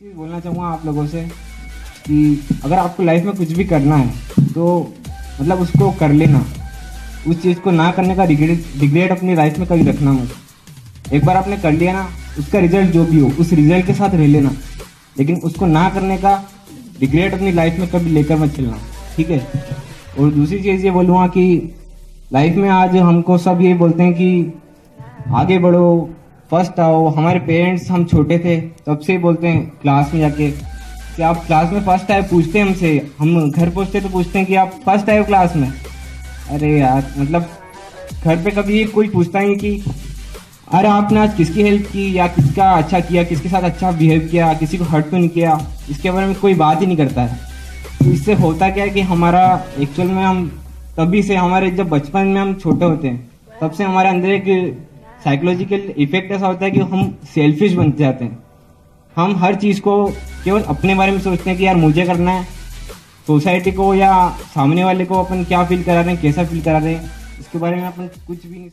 चीज़ बोलना चाहूँगा आप लोगों से कि अगर आपको लाइफ में कुछ भी करना है तो मतलब उसको कर लेना। उस चीज़ को ना करने का रिग्रेट रिग्रेट अपनी लाइफ में कभी रखना मत। एक बार आपने कर लिया ना, उसका रिज़ल्ट जो भी हो, उस रिज़ल्ट के साथ रह लेना। लेकिन उसको ना करने का रिग्रेट अपनी लाइफ में कभी लेकर मत चलना, ठीक है? और दूसरी चीज़ ये बोलूँगा कि लाइफ में आज हमको सब ये बोलते हैं कि आगे बढ़ो फ़र्स्ट आओ, हमारे पेरेंट्स हम छोटे थे, तब से बोलते हैं क्लास में जाके। कि आप क्लास में फ़र्स्ट आए, पूछते हैं हमसे, हम घर पहुँचते तो पूछते हैं कि आप फ़र्स्ट आए हो क्लास में? अरे यार मतलब घर पे कभी कोई पूछता ही नहीं कि, अरे आपने आज किसकी हेल्प की, या किसका अच्छा किया, किसके साथ अच्छा बिहेव किया, किसी को हर्ट तो नहीं किया? इसके बारे में कोई बात ही नहीं करता है। तो इससे होता क्या है कि हमारा एक्चुअल में हम, तभी से हमारे जब बचपन में हम छोटे होते हैं, तब से हमारे अंदर एक साइकोलॉजिकल इफ़ेक्ट ऐसा होता है कि हम सेल्फिश बनते जाते हैं। हम हर चीज़ को केवल अपने बारे में सोचते हैं कि यार मुझे करना है। सोसाइटी को या सामने वाले को अपन क्या फील करा रहे हैं, कैसा फील करा रहे हैं, इसके बारे में अपन कुछ भी नहीं